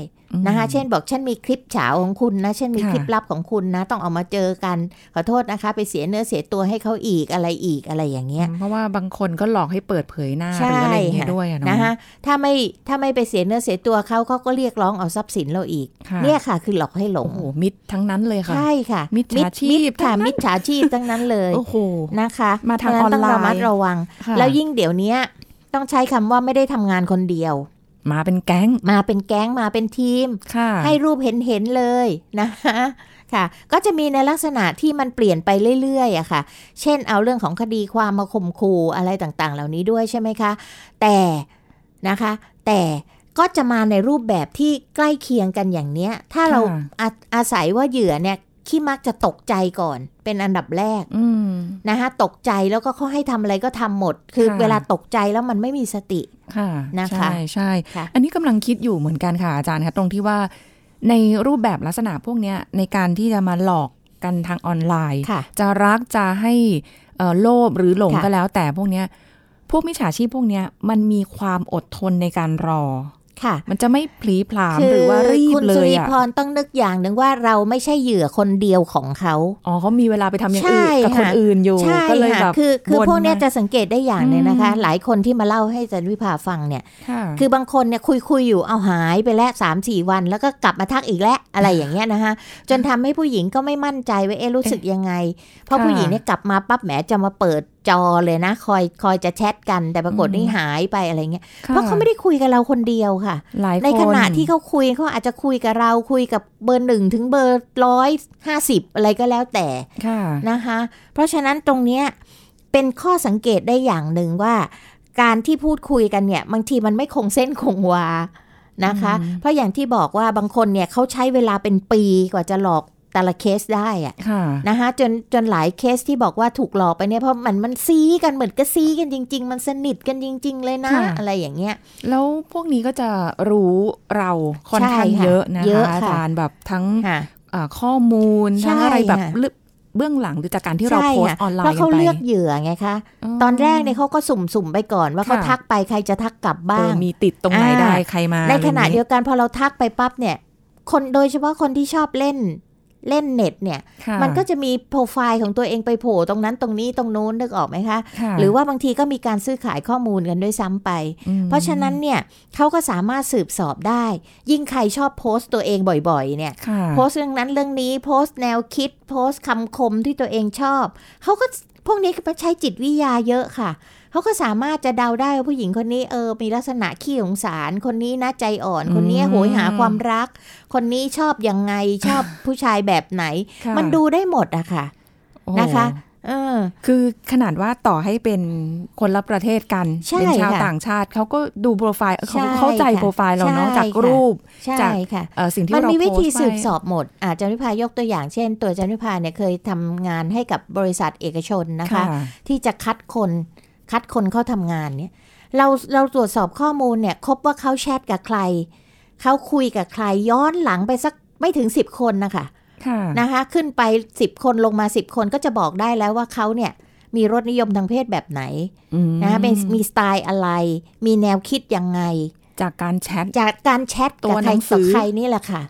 Speaker 2: นะคะ เช่นบอกฉันมีคลิปเฉาของคุณนะฉันมี
Speaker 3: ค่ะ
Speaker 2: คลิปลับของคุณนะ ต้องเอามาเจอกัน ขอโทษนะคะ ไปเสียเนื้อเสียตัวให้เขาอีกอะไรอีกอะไรอย่างเงี้ย
Speaker 3: เพราะว่าบางคนก็หลอกให้เปิดเผยหน้าห
Speaker 2: ใช่
Speaker 3: รืออะไรอย่างเงี้ย
Speaker 2: ค่ะ
Speaker 3: ด้วยอะเนาะ
Speaker 2: นะคะถ้าไม่ถ้าไม่ไปเสียเนื้อเสียตัวเขาเขาก็เรียกร้องเอาทรัพย์สินเราอีก
Speaker 3: ค่ะ
Speaker 2: เนี่ยค่ะ คือหลอกให้หลง
Speaker 3: โอ้โหมิดทั้งนั้นเลยค่ะ
Speaker 2: ใช่ค่ะ
Speaker 3: มิจฉาชีพ
Speaker 2: มิจค่ะ
Speaker 3: ทั้งนั้น
Speaker 2: มิจฉาชีพทั้งนั้นเลย
Speaker 3: โอ้โห
Speaker 2: นะคะ
Speaker 3: มาทาง
Speaker 2: เพระฉะ
Speaker 3: ออนไลน์
Speaker 2: ต้องระมัดระวัง
Speaker 3: ค่ะ
Speaker 2: แล้วยิ่งเดี๋ยวเนี้ยต้องใช้คำว่าไม่ได้ทำงานคนเดียว
Speaker 3: มาเป็นแก๊ง
Speaker 2: มาเป็นแก๊งมาเป็นทีม
Speaker 3: ค่ะ
Speaker 2: ให้รูปเห็นเห็นๆเลยนะคะค่ะ ก็จะมีในลักษณะที่มันเปลี่ยนไปเรื่อยๆอะค่ะ เช่นเอาเรื่องของคดีความมาข่มขู่อะไรต่างๆ เหล่านี้ด้วยใช่ไหมคะ แต่นะคะ แต่ก็จะมาในรูปแบบที่ใกล้เคียงกันอย่างเนี้ย ถ้าเรา
Speaker 3: ค่ะ
Speaker 2: อาอาศัยว่าเหยื่อเนี่ย ขี้มักจะตกใจก่อน เป็นอันดับแรก
Speaker 3: อืม
Speaker 2: นะคะตกใจแล้วก็เขาให้ทำอะไรก็ทำหมด คือ
Speaker 3: ค่ะ
Speaker 2: เวลาตกใจแล้วมันไม่มีสติ
Speaker 3: ค่ะ
Speaker 2: นะคะ
Speaker 3: ใช่ใช่
Speaker 2: ค่ะ
Speaker 3: อันนี้กำลังคิดอยู่เหมือนกันค่ะอาจารย์คะตรงที่ว่า ในรูปแบบลักษณะพวกเนี้ยในการที่จะมาหลอกกันทางออนไลน์
Speaker 2: ค่ะ
Speaker 3: จะรักจะให้เอ่อโลภหรือหลง
Speaker 2: ค่ะ
Speaker 3: ก็แล้ว แต่พวกเนี้ยพวกมิจฉาชีพพวกเนี้ยมันมีความอดทนในการรอ
Speaker 2: ค่ะ
Speaker 3: มันจะไม่พลีพลามหรือว่ารีบ
Speaker 2: คุณ
Speaker 3: เล
Speaker 2: สุ
Speaker 3: ย
Speaker 2: ริ
Speaker 3: อะ
Speaker 2: พรต้องนึกอย่างหนึ่งว่าเราไม่ใช่เหยื่อคนเดียวของเขา
Speaker 3: อ๋อเขามีเวลาไปทำอย่าง
Speaker 2: ใช่
Speaker 3: อื่นกับคน
Speaker 2: ค่ะ
Speaker 3: อื่นอยู่
Speaker 2: ใช่
Speaker 3: ก็เลย
Speaker 2: ค่ะ
Speaker 3: แบบ
Speaker 2: คือคือ
Speaker 3: บ่น
Speaker 2: พวกเนี้ย
Speaker 3: มา
Speaker 2: จะสังเกตได้อย่างหนึ่งนะคะ
Speaker 3: อืม
Speaker 2: หลายคนที่มาเล่าให้อาจันวิภาฟังเนี่ย
Speaker 3: ค่ะ
Speaker 2: คือบางคนเนี่ยคุยคุยอยู่เอาหายไปแล้วสามสี่วัน แล้วก็กลับมาทักอีกแล้วอะไรอย่างเงี้ยนะคะจนทำให้ผู้หญิงก็ไม่มั่นใจว่าเอ๊ะรู้สึกยังไง เพราะ
Speaker 3: ค่ะ
Speaker 2: ผู้หญิงเนี่ยกลับมาปั๊บแหมจะมาเปิด จอเลยนะ คอยคอยจะแชทกันแต่ปรากฏ
Speaker 3: อืม
Speaker 2: นี่หายไปอะไรเงี้ย
Speaker 3: ค่
Speaker 2: เพราะเขาไม่ได้คุยกับเราคนเดียวค่ะ
Speaker 3: หลายคน
Speaker 2: ในขณะที่เขาคุยเขาอาจจะคุยกับเราคุยกับเบอร์หนึ่งถึงเบอร์ร้อยห้าสิบอะไรก็แล้วแต่
Speaker 3: ค่ะ
Speaker 2: นะคะ เพราะฉะนั้นตรงเนี้ยเป็นข้อสังเกตได้อย่างหนึ่งว่า การที่พูดคุยกันเนี่ย บางทีมันไม่คงเส้นคงวานะคะ
Speaker 3: อืม
Speaker 2: เพราะอย่างที่บอกว่าบางคนเนี่ยเขาใช้เวลาเป็นปีกว่าจะหลอก แต่ละเคสได้อะ
Speaker 3: ค่ะ
Speaker 2: นะคะจนจนหลายเคสที่บอกว่าถูกหลอกไปเนี่ยเพราะมันมันซีกันเหมือนกับซีกันจริง ๆ มันสนิทกันจริง ๆ เลยนะ
Speaker 3: ค่ะ
Speaker 2: อะไรอย่างเงี้ย
Speaker 3: แล้วพวกนี้ก็จะรู้เราค่อนข้าง
Speaker 2: ใช่ค่ะ
Speaker 3: เยอะนะ
Speaker 2: เย
Speaker 3: คะ
Speaker 2: อะค่ะ
Speaker 3: อาจารย์แบบทั้ง
Speaker 2: ค่ะ
Speaker 3: อ่าข้อมูล
Speaker 2: ใช่
Speaker 3: ทั้งอะไรแบบ
Speaker 2: ค่ะ
Speaker 3: เรื่องเบื้องหลังหรือจากการที่เรา
Speaker 2: ใช่
Speaker 3: โพส
Speaker 2: ค่ะ
Speaker 3: ต์ออนไล
Speaker 2: เพราะ
Speaker 3: น์กั
Speaker 2: เขา
Speaker 3: นไป
Speaker 2: เลือกเหยื่อไงคะตอนแรกเนี่ยเขาก็สุ่มๆไปก่อนว่าเขา
Speaker 3: ค่ะ
Speaker 2: ทักไปใครจะทักกลับ
Speaker 3: เอ
Speaker 2: บ้า
Speaker 3: องมีติดตรงไหน
Speaker 2: อ่า
Speaker 3: ได้ใครมา
Speaker 2: ในขณะ
Speaker 3: อไรอางงี้
Speaker 2: เดียวกันพอเราทักไปปั๊บเนี่ย คนโดยเฉพาะคนที่ชอบเล่น เล่นเน็ตเนี่ย
Speaker 3: ค่ะ
Speaker 2: มันก็จะมีโปรไฟล์ของตัวเองไปโผล่ตรงนั้นตรงนี้ตรงนู้นนึกออกไหมคะ
Speaker 3: ค่ะ
Speaker 2: หรือว่าบางทีก็มีการซื้อขายข้อมูลกันด้วยซ้ำไป
Speaker 3: อืม
Speaker 2: เพราะฉะนั้นเนี่ยเขาก็สามารถสืบสอบได้ ยิ่งใครชอบโพสต์ตัวเองบ่อยๆ เนี่ย
Speaker 3: ค่ะ
Speaker 2: โพสต์เรื่องนั้นเรื่องนี้โพสต์แนวคิด โพสต์คำคมที่ตัวเองชอบเขาก็พวกนี้ก็ใช้จิตวิทยาเยอะค่ะ เขาก็สามารถจะเดาได้ว่าผู้หญิงคนนี้เออ มีลักษณะขี้สงสาร คนนี้นะใจอ่อน คนนี้
Speaker 3: อืม
Speaker 2: โหยหาความรัก คนนี้ชอบยังไงชอบผู้ชายแบบไหน
Speaker 3: ค่ะ
Speaker 2: มันดูได้หมดอะค่ะ
Speaker 3: โอ้โห
Speaker 2: นะคะเออ
Speaker 3: คือขนาดว่าต่อให้เป็นคนละประเทศกัน
Speaker 2: ใช่
Speaker 3: เป็นชาว
Speaker 2: ค่ะ
Speaker 3: ต่างชาติเขาก็ดูโปรไฟล์เขา
Speaker 2: ใช่
Speaker 3: เข้าใจ
Speaker 2: ค่ะ
Speaker 3: โปรไฟล์เราเนาะ
Speaker 2: ใช่
Speaker 3: จาก
Speaker 2: ค่ะ
Speaker 3: รูป
Speaker 2: ใช่
Speaker 3: จาก
Speaker 2: ค่ะ
Speaker 3: เอ่อสิ่งที่
Speaker 2: มัน
Speaker 3: เรา
Speaker 2: มีวิธี
Speaker 3: โพสต์
Speaker 2: สืบ
Speaker 3: ไป
Speaker 2: สอบหมดอาจารย์วิพายกตัวอย่างเช่น ตัวอาจารย์วิพาเนี่ยเคยทำงานให้กับบริษัทเอกชนนะคะ ที่จะคัดคน คัดคนเข้าทำงานเนี่ยเราเราตรวจสอบข้อมูลเนี่ยครบว่าเขาแชทกับใคร เขาคุยกับใครย้อนหลังไปสักไม่ถึง10คนนะคะ
Speaker 3: ค่ะ
Speaker 2: นะคะขึ้นไป10คนลงมา10คนก็จะบอกได้แล้วว่าเขาเนี่ยมีรสนิยมทางเพศแบบไหน
Speaker 3: อืม
Speaker 2: นะคะเป็นมีสไตล์อะไร มีแนวคิดยังไง
Speaker 3: จากการแชท
Speaker 2: จากการแชท
Speaker 3: ตั
Speaker 2: กับ
Speaker 3: ว
Speaker 2: ใคร
Speaker 3: หนังสื
Speaker 2: ต่อ
Speaker 3: อ
Speaker 2: ใครนี่แหละค่ะ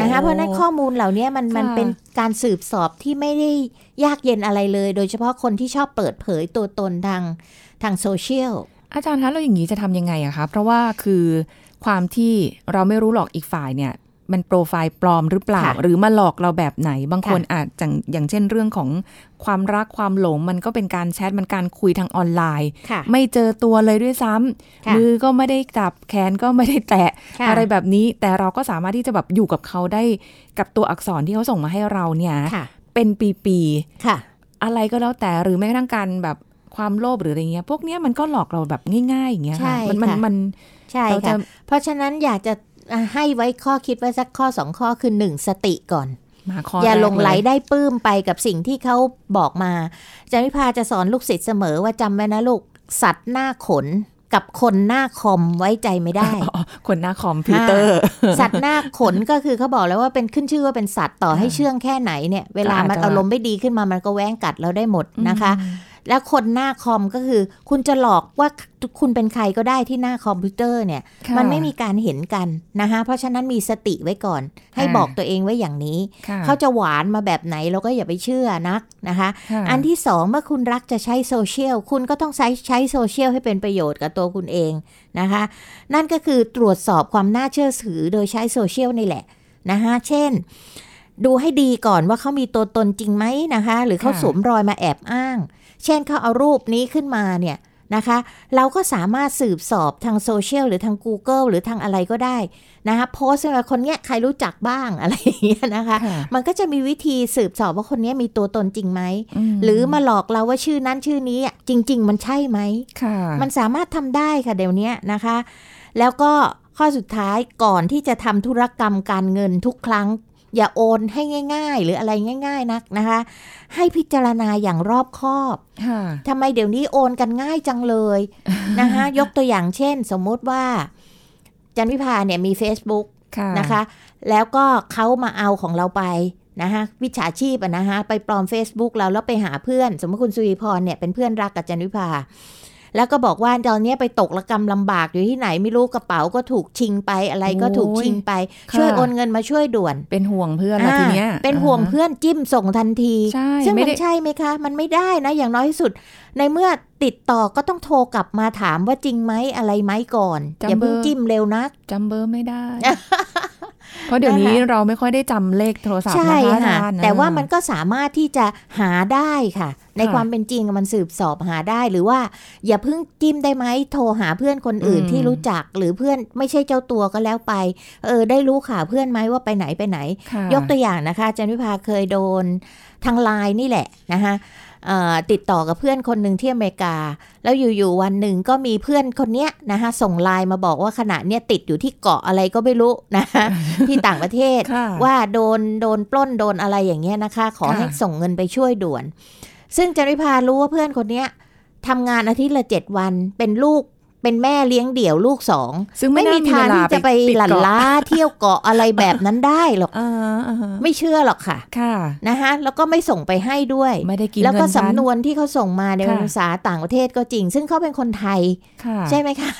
Speaker 2: นะคะเพราะฉะนั้นข้อมูลเหล่านี้มันมัน
Speaker 3: ค่ะ
Speaker 2: เป็นการสืบสอบที่ไม่ได้ยากเย็นอะไรเลย โดยเฉพาะคนที่ชอบเปิดเผยตัวตนทางทางโซเชียล
Speaker 3: อาจารย์คะเราอย่างนี้จะทำยังไงอะคะเพราะว่าคือความที่เราไม่รู้หรอกอีกฝ่ายเนี่ย มันโปรไฟล์ปลอมหรือเปล่า
Speaker 2: ค่ะ
Speaker 3: หรือมาหลอกเราแบบไหน บางคน
Speaker 2: ค่ะ
Speaker 3: อาจจะอย่างเช่นเรื่องของความรักความหลงมันก็เป็นการแชทมันการคุยทางออนไลน์
Speaker 2: ค่ะ
Speaker 3: ไม่เจอตัวเลยด้วยซ้ำ
Speaker 2: ค่ะ
Speaker 3: มือก็ไม่ได้จับแขนก็ไม่ได้แตะ
Speaker 2: ค่ะ
Speaker 3: อะไรแบบนี้ แต่เราก็สามารถที่จะแบบอยู่กับเขาได้กับตัวอักษรที่เขาส่งมาให้เราเนี่ย
Speaker 2: ค่ะ
Speaker 3: เป็นปี
Speaker 2: ค่ะ
Speaker 3: ๆอะไรก็แล้วแต่หรือแม้กระทั่งการแบบความโลภหรืออะไรเงี้ย พวกเนี้ยมันก็หลอกเราแบบง่ายๆอย่างเงี้ยค่ะ
Speaker 2: ใช่
Speaker 3: มันมัน
Speaker 2: ค่ะ
Speaker 3: มัน
Speaker 2: ใช่
Speaker 3: เราจะ
Speaker 2: ค่ะเพราะฉะนั้นอยากจะอะ ให้ไว้ข้อคิดไว้สักข้อสองข้อคือหนึ่งสติก่อน
Speaker 3: มาข้อ
Speaker 2: อย่า
Speaker 3: แรก
Speaker 2: หลงไหล
Speaker 3: เย
Speaker 2: ได้ปลื้มไปกับสิ่งที่เขาบอกมาอาจารย์วิพาจะสอนลูกศิษย์เสมอว่าจำไว้นะลูกสัตว์หน้าขนกับคนหน้าคอมไว้ใจไม่ได้
Speaker 3: อ๋อคนหน้าคอมพิวเตอร์
Speaker 2: สัตว์หน้าขนก็คือเขาบอกแล้วว่าเป็นขึ้นชื่อว่าเป็นสัตว์ต่อให้เชื่องแค่ไหนเนี่ย เวลามัน
Speaker 3: ก็อาจจะ
Speaker 2: อารมณ์ไม่ดีขึ้นมามันก็แว้งกัดเราได้หมดนะคะ แล้วคนหน้าคอมก็คือ คุณจะหลอกว่าคุณเป็นใครก็ได้ที่หน้าคอมพิวเตอร์เนี่ย
Speaker 3: ค่ะ
Speaker 2: มันไม่มีการเห็นกันนะคะเพราะฉะนั้นมีสติไว้ก่อน ให้
Speaker 3: ค่ะ
Speaker 2: บอกตัวเองไว้อย่างนี้
Speaker 3: ค่ะ
Speaker 2: เขาจะหวานมาแบบไหนเราก็อย่าไปเชื่อนักนะคะ
Speaker 3: ค่ะ
Speaker 2: อันที่สองเมื่อคุณรักจะใช้โซเชียลคุณก็ต้องใช้ใช้โซเชียลให้เป็นประโยชน์กับตัวคุณเองนะคะ นั่นก็คือตรวจสอบความน่าเชื่อถือโดยใช้โซเชียลนี่แหละนะคะเช่น ดูให้ดีก่อนว่าเขามีตัวตนจริงไหมนะคะ หรือเขา
Speaker 3: ค่ะ
Speaker 2: สวมรอยมาแอบอ้าง เช่นเขาเอารูปนี้ขึ้นมาเนี่ยนะคะ เราก็สามารถสืบสอบทางโซเชียลหรือทาง Google หรือทางอะไรก็ได้นะคะโพสต์ว่าคนเนี้ยใครรู้จักบ้างอะไรอย่างเงี้ยนะคะ
Speaker 3: ค่ะ
Speaker 2: มันก็จะมีวิธีสืบสอบว่าคนนี้มีตัวตนจริงไหม
Speaker 3: ม
Speaker 2: หรือมาหลอกเราว่าชื่อนั้นชื่อนี้อะจริง ๆ มันใช่ไหม
Speaker 3: ค่ะ
Speaker 2: มันสามารถทำได้ค่ะเดี๋ยวนี้นะคะ แล้วก็ข้อสุดท้ายก่อนที่จะทำธุรกรรมการเงินทุกครั้ง อย่าโอนให้ง่าย ๆ หรืออะไรง่าย ๆ นักนะคะ ให้พิจารณาอย่างรอบคอบ
Speaker 3: ค่ะ
Speaker 2: ทำไมเดี๋ยวนี้โอนกันง่ายจังเลยนะคะยกตัวอย่างเช่น สมมุติว่า จันวิพาเนี่ยมี Facebook
Speaker 3: ค่ะ
Speaker 2: นะคะ แล้วก็เขามาเอาของเราไปนะคะวิชาชีพอะนะคะไปปลอม Facebook เราแล้วไปหาเพื่อน สมมติคุณสุริพรเนี่ยเป็นเพื่อนรักกับจันวิภา แล้วก็บอกว่าตอนเนี้ยไปตกระกรรมลำบากอยู่ที่ไหนไม่รู้กระเป๋าก็ถูกชิงไปอะไรก็ถูกชิงไป
Speaker 3: ค่ะ
Speaker 2: ช่วยโอนเงินมาช่วยด่วน
Speaker 3: เป็นห่วงเพื่อนละทีเนี้ย
Speaker 2: อ่าเป็นห่วงเพื่อนจิ้มส่งทันที
Speaker 3: ใช่
Speaker 2: ซึ่ง
Speaker 3: ไม่
Speaker 2: มัน
Speaker 3: ได้
Speaker 2: ใช่ไหมคะ มันไม่ได้นะ อย่างน้อยที่สุด ในเมื่อติดต่อก็ต้องโทรกลับมาถามว่าจริงไหมอะไรไหมก่อนอย่าเพิ่งจิ้มเร็วนัก
Speaker 3: จำเบอร์ไม่ได้ เพราะเดี๋ยวนี้
Speaker 2: นะคะ
Speaker 3: เราไม่ค่อยได้จำเลขโทรศัพท์
Speaker 2: ใช่
Speaker 3: นะคะอา
Speaker 2: ค่ะ
Speaker 3: จารย์
Speaker 2: แต่ว่ามันก็สามารถที่จะหาได้ค่ะ ใน
Speaker 3: ค่ะ
Speaker 2: ความเป็นจริงมันสืบสอบหาได้หรือว่า อย่าเพิ่งจิ้มได้ไหมโทรหาเพื่อนคนอื่น
Speaker 3: อืม
Speaker 2: ที่รู้จักหรือเพื่อนไม่ใช่เจ้าตัวก็แล้วไป เออได้รู้ข่าวเพื่อนไหมว่าไปไหนไปไหน
Speaker 3: ค่ะ
Speaker 2: ยกตัวอย่างนะคะอาจันวิภาเคยโดนทางไลน์นี่แหละนะคะเอ่อ ติดต่อกับเพื่อนคนหนึ่งที่อเมริกา แล้วอยู่ๆวันหนึ่งก็มีเพื่อนคนเนี้ยนะคะส่งไลน์มาบอกว่าขณะเนี้ยติดอยู่ที่เกาะอะไรก็ไม่รู้นะคะที่ต่างประเทศ
Speaker 3: ค่ะ
Speaker 2: ว่าโดนโดนปล้นโดนอะไรอย่างเงี้ยนะคะ ขอ
Speaker 3: ค่ะ
Speaker 2: ให้ส่งเงินไปช่วยด่วน ซึ่งจันวิพารู้ว่าเพื่อนคนเนี้ยทำงานอาทิตย์ละเจ็ดวันเป็นลูก เป็นแม่เลี้ยงเดี่ยวลูกสอง
Speaker 3: ซึ่งไม่
Speaker 2: ไม่
Speaker 3: น่า
Speaker 2: มี
Speaker 3: มี
Speaker 2: ทาง
Speaker 3: เวลา
Speaker 2: ที่จะไป
Speaker 3: ปิด
Speaker 2: หลั่น
Speaker 3: เกาะ
Speaker 2: ล้าเที่ยวเกาะอะไรแบบนั้นได้หรอก
Speaker 3: อ่าอ่า
Speaker 2: ไม่เชื่อหรอกค่ะ
Speaker 3: ค่ะ
Speaker 2: นะคะแล้วก็ไม่ส่งไปให้ด้วย
Speaker 3: ไม่ได้กิน
Speaker 2: แล้วก็
Speaker 3: เงินฉั
Speaker 2: สำนวนที่เขาส่งมาใน
Speaker 3: ค่ะ
Speaker 2: ภาษาต่างประเทศก็จริง ซึ่งเขาเป็นคนไทย
Speaker 3: ค่ะ
Speaker 2: ใช่ไหมคะ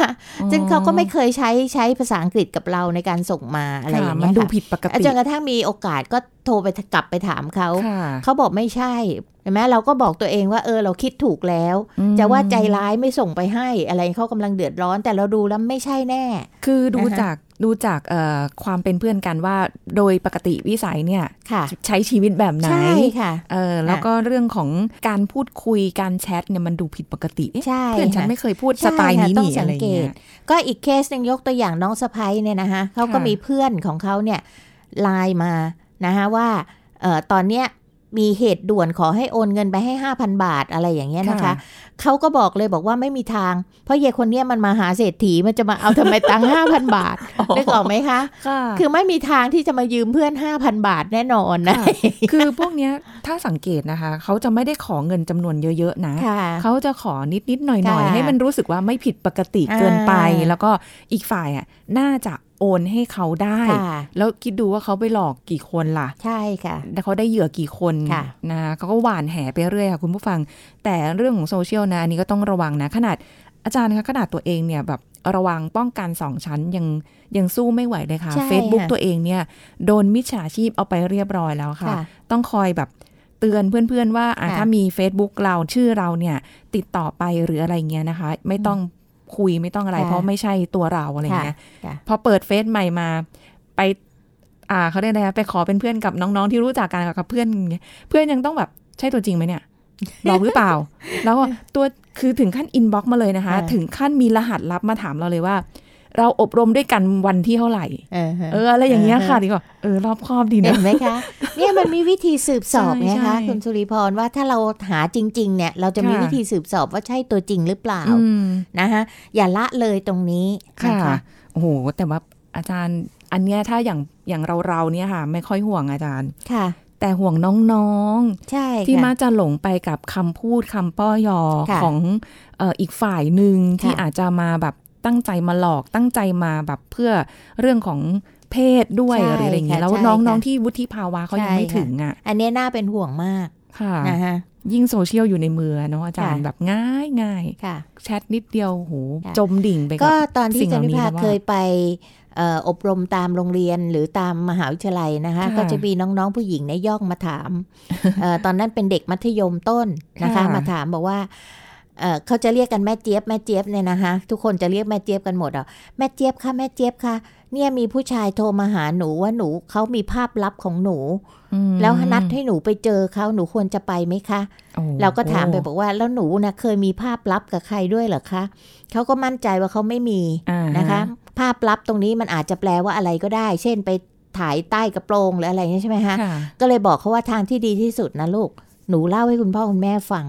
Speaker 3: อ๋อ
Speaker 2: ซึ่งเขาก็ไม่เคยใช้ใช้ภาษาอังกฤษกับเราในการส่งมาอะไรอย่าง
Speaker 3: ค่ะ
Speaker 2: เงี้
Speaker 3: มัน
Speaker 2: ย
Speaker 3: ดู
Speaker 2: ค่ะ
Speaker 3: ผิดปกติ
Speaker 2: จนกระทั่งมีโอกาสก็โทรไปกลับไปถามเขา
Speaker 3: ค่ะ
Speaker 2: เขาบอกไม่ใช่เห็นไหมเราก็บอกตัวเองว่าเออเราคิดถูกแล้ว
Speaker 3: อืม
Speaker 2: จะว่าใจร้ายไม่ส่งไปให้อะไรเขากำลังเดือดร้อน แต่เราดูแล้วไม่ใช่แน่
Speaker 3: คือดู
Speaker 2: นะคะ
Speaker 3: จากดูจากเอ่อความเป็นเพื่อนกันว่าโดยปกติวิสัยเนี่ย
Speaker 2: ค่ะ
Speaker 3: ใช้ชีวิตแบบไหน
Speaker 2: ใช่ค่ะ
Speaker 3: เออแล้วก็เรื่องของการพูดคุยการแชทเนี่ยมันดูผิดปกติเอ๊ะ
Speaker 2: ใช่
Speaker 3: เพื่อนฉัน
Speaker 2: ค่ะ
Speaker 3: ไม่เคยพูด
Speaker 2: ใช่
Speaker 3: สไตล์นี้
Speaker 2: ค่ะต้อ
Speaker 3: นี่
Speaker 2: งสั
Speaker 3: อะ
Speaker 2: ง
Speaker 3: ไร
Speaker 2: เก
Speaker 3: เงี้
Speaker 2: ต
Speaker 3: ย
Speaker 2: ก็อีกเคสหนึ่งยกตัวอย่างน้องสะพ้ยเนี่ยนะคะเขาก็
Speaker 3: ค่ะ
Speaker 2: มีเพื่อนของเขาเนี่ยไลน์มา นะคะว่าเอ่อตอนเนี้ยมีเหตุด่วนขอให้โอนเงินไปให้ 5,000 บาทอะไรอย่างเงี้ยนะคะ เขาก็บอกเลยบอกว่าไม่มีทาง เพราะเยคนเนี้ยมันมาหาเศรษฐีมันจะมาเอาทำไมตังค์5,000บาทนึกออกไหมคะ
Speaker 3: ค่ะ
Speaker 2: คือไม่มีทางที่จะมายืมเพื่อน 5,000 บาทแน่นอนนะ
Speaker 3: ค่ะคือพวกเนี้ยถ้าสังเกตนะคะ เขาจะไม่ได้ขอเงินจำนวนเยอะๆนะ
Speaker 2: ค่ะ
Speaker 3: เขาจะขอนิดนิดๆหน่อยหน่อย
Speaker 2: ค่ะ
Speaker 3: ให้มันรู้สึกว่าไม่ผิดปกติเกินไป
Speaker 2: อ่า
Speaker 3: แล้วก็อีกฝ่ายอะน่าจะ โอนให้เขาได้
Speaker 2: ค่ะ
Speaker 3: แล้วคิดดูว่าเขาไปหลอกกี่คนล่ะ
Speaker 2: ใช่ค่ะ
Speaker 3: แล้วเขาได้เหยื่อกี่คน
Speaker 2: ค่ะ
Speaker 3: นะเขาก็หวานแหไปเรื่อยค่ะคุณผู้ฟัง แต่เรื่องของโซเชียลนะอันนี้ก็ต้องระวังนะ ขนาดอาจารย์คะขนาดตัวเองเนี่ยแบบระวังป้องกันสองชั้นยังยังสู้ไม่ไหวเลยค่ะ
Speaker 2: ใช่
Speaker 3: Facebook
Speaker 2: ค่ะ
Speaker 3: ตัวเองเนี่ยโดนมิจฉาชีพเอาไปเรียบร้อยแล้วค่ะ
Speaker 2: ค่ะ
Speaker 3: ต้องคอยแบบเตือนเพื่อนๆว่าอะ
Speaker 2: ค่ะ
Speaker 3: ถ้ามี Facebook เราชื่อเราเนี่ยติดต่อไปหรืออะไรเงี้ยนะคะ ไม่ต้อง คุยไม่ต้องอะไร
Speaker 2: ค่ะ
Speaker 3: เพราะไม่ใช่ตัวเราอะไรเงี้ย
Speaker 2: ค่ะ
Speaker 3: พอเปิดเฟซใหม่มาไปอ่าเขาเรียกอะไรนะไปขอเป็นเพื่อนกับน้องๆที่รู้จักกันกับเพื่อนอย่างเงี้ยเพื่อนยังต้องแบบใช่ตัวจริงไหมเนี่ยหลอกหรือเปล่า แล้วก็ตัวคือถึงขั้นอินบ็อกมาเลยนะคะ
Speaker 2: ค่ะ
Speaker 3: ถึงขั้นมีรหัสลับมาถามเราเลยว่า เราอบรมด้วยกันวันที่เท่าไหร่
Speaker 2: เออฮะ
Speaker 3: เอออะไรอย่างเงี้ยค่ะดีกว่าเออรอบคอบดี
Speaker 2: เห็
Speaker 3: นะ
Speaker 2: นไหมคะ เนี่ยมันมีวิธีสืบสอบ
Speaker 3: ใช่
Speaker 2: ไง
Speaker 3: ใช่
Speaker 2: คะคุณสุริพรว่าถ้าเราหาจริง ๆ เนี่ย เราจะมี
Speaker 3: ค่ะ
Speaker 2: วิธีสืบสอบว่าใช่ตัวจริงหรือเปล่า
Speaker 3: อืม
Speaker 2: นะคะอย่าละเลยตรงนี้นะ
Speaker 3: ค่ะ
Speaker 2: คะ
Speaker 3: โอ้โหแต่ว่าอาจารย์อันเนี้ยถ้าอย่างอย่างเราเราๆเนี่ยค่ะ ไม่ค่อยห่วงอาจารย์
Speaker 2: ค่ะ
Speaker 3: แต่ห่วงน้อง
Speaker 2: ใช่
Speaker 3: ๆที่
Speaker 2: ค่ะ
Speaker 3: มักจะหลงไปกับคำพูดคำป้อยอ
Speaker 2: ค่ะ
Speaker 3: ของเอ่ออีกฝ่ายหนึ่งที่
Speaker 2: ค่ะ
Speaker 3: อาจจะมาแบบ ตั้งใจมาหลอกตั้งใจมาแบบเพื่อเรื่องของเพศด้วย
Speaker 2: ใช่
Speaker 3: หรืออะไรอย่างเงี้ย
Speaker 2: ค่ะ
Speaker 3: แล้ว
Speaker 2: ใช่
Speaker 3: น้อง
Speaker 2: ค่ะ
Speaker 3: ๆที่วุฒิภาวะเขายัง
Speaker 2: ใช่
Speaker 3: ไม่
Speaker 2: ค่ะ
Speaker 3: ถึงอะ
Speaker 2: อันเนี้ยน่าเป็นห่วงมาก
Speaker 3: ค่ะ
Speaker 2: นะคะ
Speaker 3: ยิ่งโซเชียลอยู่ในมือเนาะอาจารย์
Speaker 2: ค่ะ
Speaker 3: แบบง่ายง่าย
Speaker 2: ค่ะ
Speaker 3: แชทนิดเดียวโห
Speaker 2: ค่ะ
Speaker 3: จมดิ่งไป
Speaker 2: ก็
Speaker 3: กับ
Speaker 2: ตอนที่
Speaker 3: สิ่งเห
Speaker 2: จัน
Speaker 3: ล่า
Speaker 2: นิ
Speaker 3: นี้
Speaker 2: พา
Speaker 3: แล้วว่า
Speaker 2: เคยไปเอ่ออบรมตามโรงเรียนหรือตามมหาวิทยาลัยนะคะ
Speaker 3: ค่ะ
Speaker 2: ก็จะมีน้องๆผู้หญิงเนี่ยย่องมาถามเออตอนนั้นเป็นเด็กมัธยมต้นนะคะ
Speaker 3: ค่ะ
Speaker 2: มาถามบอกว่า เอ่อเขาจะเรียกกันแม่เจี๊ยบแม่เจี๊ยบเนี่ยนะคะทุกคนจะเรียกแม่เจี๊ยบกันหมดอะแม่เจี๊ยบค่ะแม่เจี๊ยบค่ะ เนี่ยมีผู้ชายโทรมาหาหนูว่าหนูเขามีภาพลับของหนู
Speaker 3: อืม
Speaker 2: แล้วนัดให้หนูไปเจอเขาหนูควรจะไปไหมคะ
Speaker 3: โอ้
Speaker 2: เราก็ถามไปบอกว่าแล้วหนูนะเคยมีภาพลับกับใครด้วยเหรอคะเขาก็มั่นใจว่าเขาไม่มี
Speaker 3: อ่า
Speaker 2: นะคะ ภาพลับตรงนี้มันอาจจะแปลว่าอะไรก็ได้ เช่นไปถ่ายใต้กระโปรงหรืออะไรอย่างนี้ใช่ไหมคะ
Speaker 3: ค่ะ
Speaker 2: ก็เลยบอกเขาว่าทางที่ดีที่สุดนะลูกหนูเล่าให้คุณพ่อคุณแม่ฟัง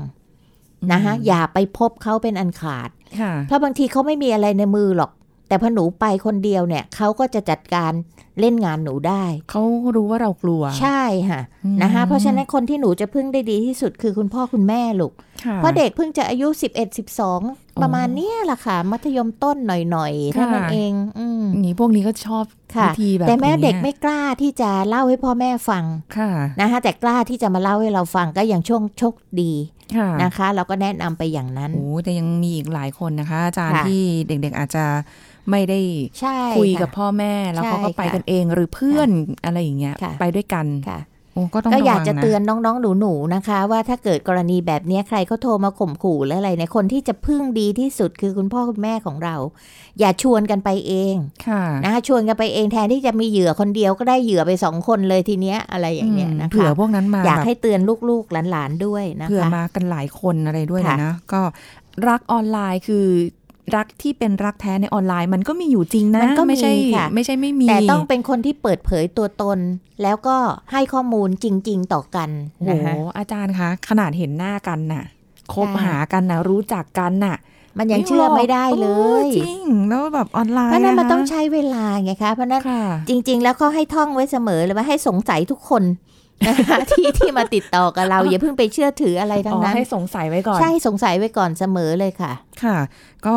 Speaker 2: นะคะอย่าไปพบเขาเป็นอันขาด
Speaker 3: ค่ะ
Speaker 2: เพราะบางทีเขาไม่มีอะไรในมือหรอก แต่พอหนูไปคนเดียวเนี่ยเขาก็จะจัดการเล่นงานหนูได้
Speaker 3: เขารู้ว่าเรากลัว
Speaker 2: ใช่ค่ะ
Speaker 3: อืม
Speaker 2: นะคะเพราะฉะนั้นคนที่หนูจะพึ่งได้ดีที่สุดคือคุณพ่อคุณแม่ลูก
Speaker 3: ค่ะ
Speaker 2: เพราะเด็กเพิ่งจะอายุ 11 12 ประมาณเนี้ยแหละค่ะ มัธยมต้นหน่อยๆเท่านั้น
Speaker 3: ค่ะ
Speaker 2: เอง อืม
Speaker 3: อย่าง นี้พวกนี้ก็ชอบ
Speaker 2: ค่ะ
Speaker 3: วิธีแบบ
Speaker 2: แต่แม่
Speaker 3: นี้
Speaker 2: เด็กไม่กล้าที่จะเล่าให้พ่อแม่ฟัง
Speaker 3: ค่ะ
Speaker 2: นะคะแต่กล้าที่จะมาเล่าให้เราฟังก็ยังช่วงโชคดี
Speaker 3: ค่ะ
Speaker 2: นะคะ เราก็แนะนำไปอย่างนั้น
Speaker 3: โอ้แต่ยังมีอีกหลายคนนะคะ อาจารย์
Speaker 2: ค่ะ
Speaker 3: ที่เด็ก ๆ อาจจะไม่ได้
Speaker 2: ใช่
Speaker 3: คุยะกับพ่อแม่แล้ว
Speaker 2: ใช่
Speaker 3: เขาก็ไป
Speaker 2: ค่ะ
Speaker 3: กันเองหรือเพื่อนอะไรอย่างเงี้ย
Speaker 2: ค่ะ
Speaker 3: ไปด้วยกัน
Speaker 2: ค่ะ
Speaker 3: โอ้ ก็ต้อง
Speaker 2: ก็อยาก
Speaker 3: รวัง
Speaker 2: จะเตือนน้องๆ หนูๆ นะคะ ว่าถ้าเกิดกรณีแบบเนี้ยใครเขาโทรมาข่มขู่หรืออะไรเนี่ยคนที่จะพึ่งดีที่สุดคือคุณพ่อคุณแม่ของเรา อย่าชวนกันไปเอง
Speaker 3: ค่ะ
Speaker 2: นะคะชวนกันไปเองแทนที่จะมีเหยื่อคนเดียวก็ได้เหยื่อไปสองคนเลยทีเนี้ยอะไรอย่างเงี้ย
Speaker 3: อืม
Speaker 2: นะคะ
Speaker 3: เผื่อพวกนั้นมา
Speaker 2: อยาก
Speaker 3: แบบ
Speaker 2: ให้เตือนลูกๆหลานๆด้วยนะคะ
Speaker 3: เผื่อมากันหลายคนอะไรด้วย
Speaker 2: ค่ะ
Speaker 3: นะก็รักออนไลน์คือ รักที่เป็นรักแท้ในออนไลน์ มันก็มีอยู่จริงนะ
Speaker 2: มันก็มี
Speaker 3: ไม่ใช่
Speaker 2: ค่ะ
Speaker 3: ไม่ใช่ไม่มี
Speaker 2: แต่ต้องเป็นคนที่เปิดเผยตัวตน แล้วก็ให้ข้อมูลจริง ๆ ต่อกัน
Speaker 3: โอ้โห
Speaker 2: นะคะ
Speaker 3: อาจารย์คะ ขนาดเห็นหน้ากันน่ะคบ
Speaker 2: ค่ะ
Speaker 3: หากันน่ะ รู้จักกันน่ะ
Speaker 2: มันยังเชื่อไม่ได้เล
Speaker 3: โอ้
Speaker 2: ย
Speaker 3: จริงแล้วแบบออนไลน์
Speaker 2: เพราะฉะนั้นมัน
Speaker 3: ค
Speaker 2: ต้องใช้เวลาไงคะเพราะฉะนั้น
Speaker 3: ค่ะ
Speaker 2: จริง ๆ แล้วก็ให้ท่องไว้เสมอเลยว่าให้สงสัยทุกคนนะคะ ที่ที่มาติดต่อกับเรา อย่าเพิ่งไปเชื่อถืออะไรทั้
Speaker 3: อ๋
Speaker 2: ง
Speaker 3: อ
Speaker 2: นั้น
Speaker 3: ให้สงสัยไว้ก่อน
Speaker 2: ใช่สงสัยไว้ก่อนเสมอเลยค่ะ
Speaker 3: ค่ะ ก็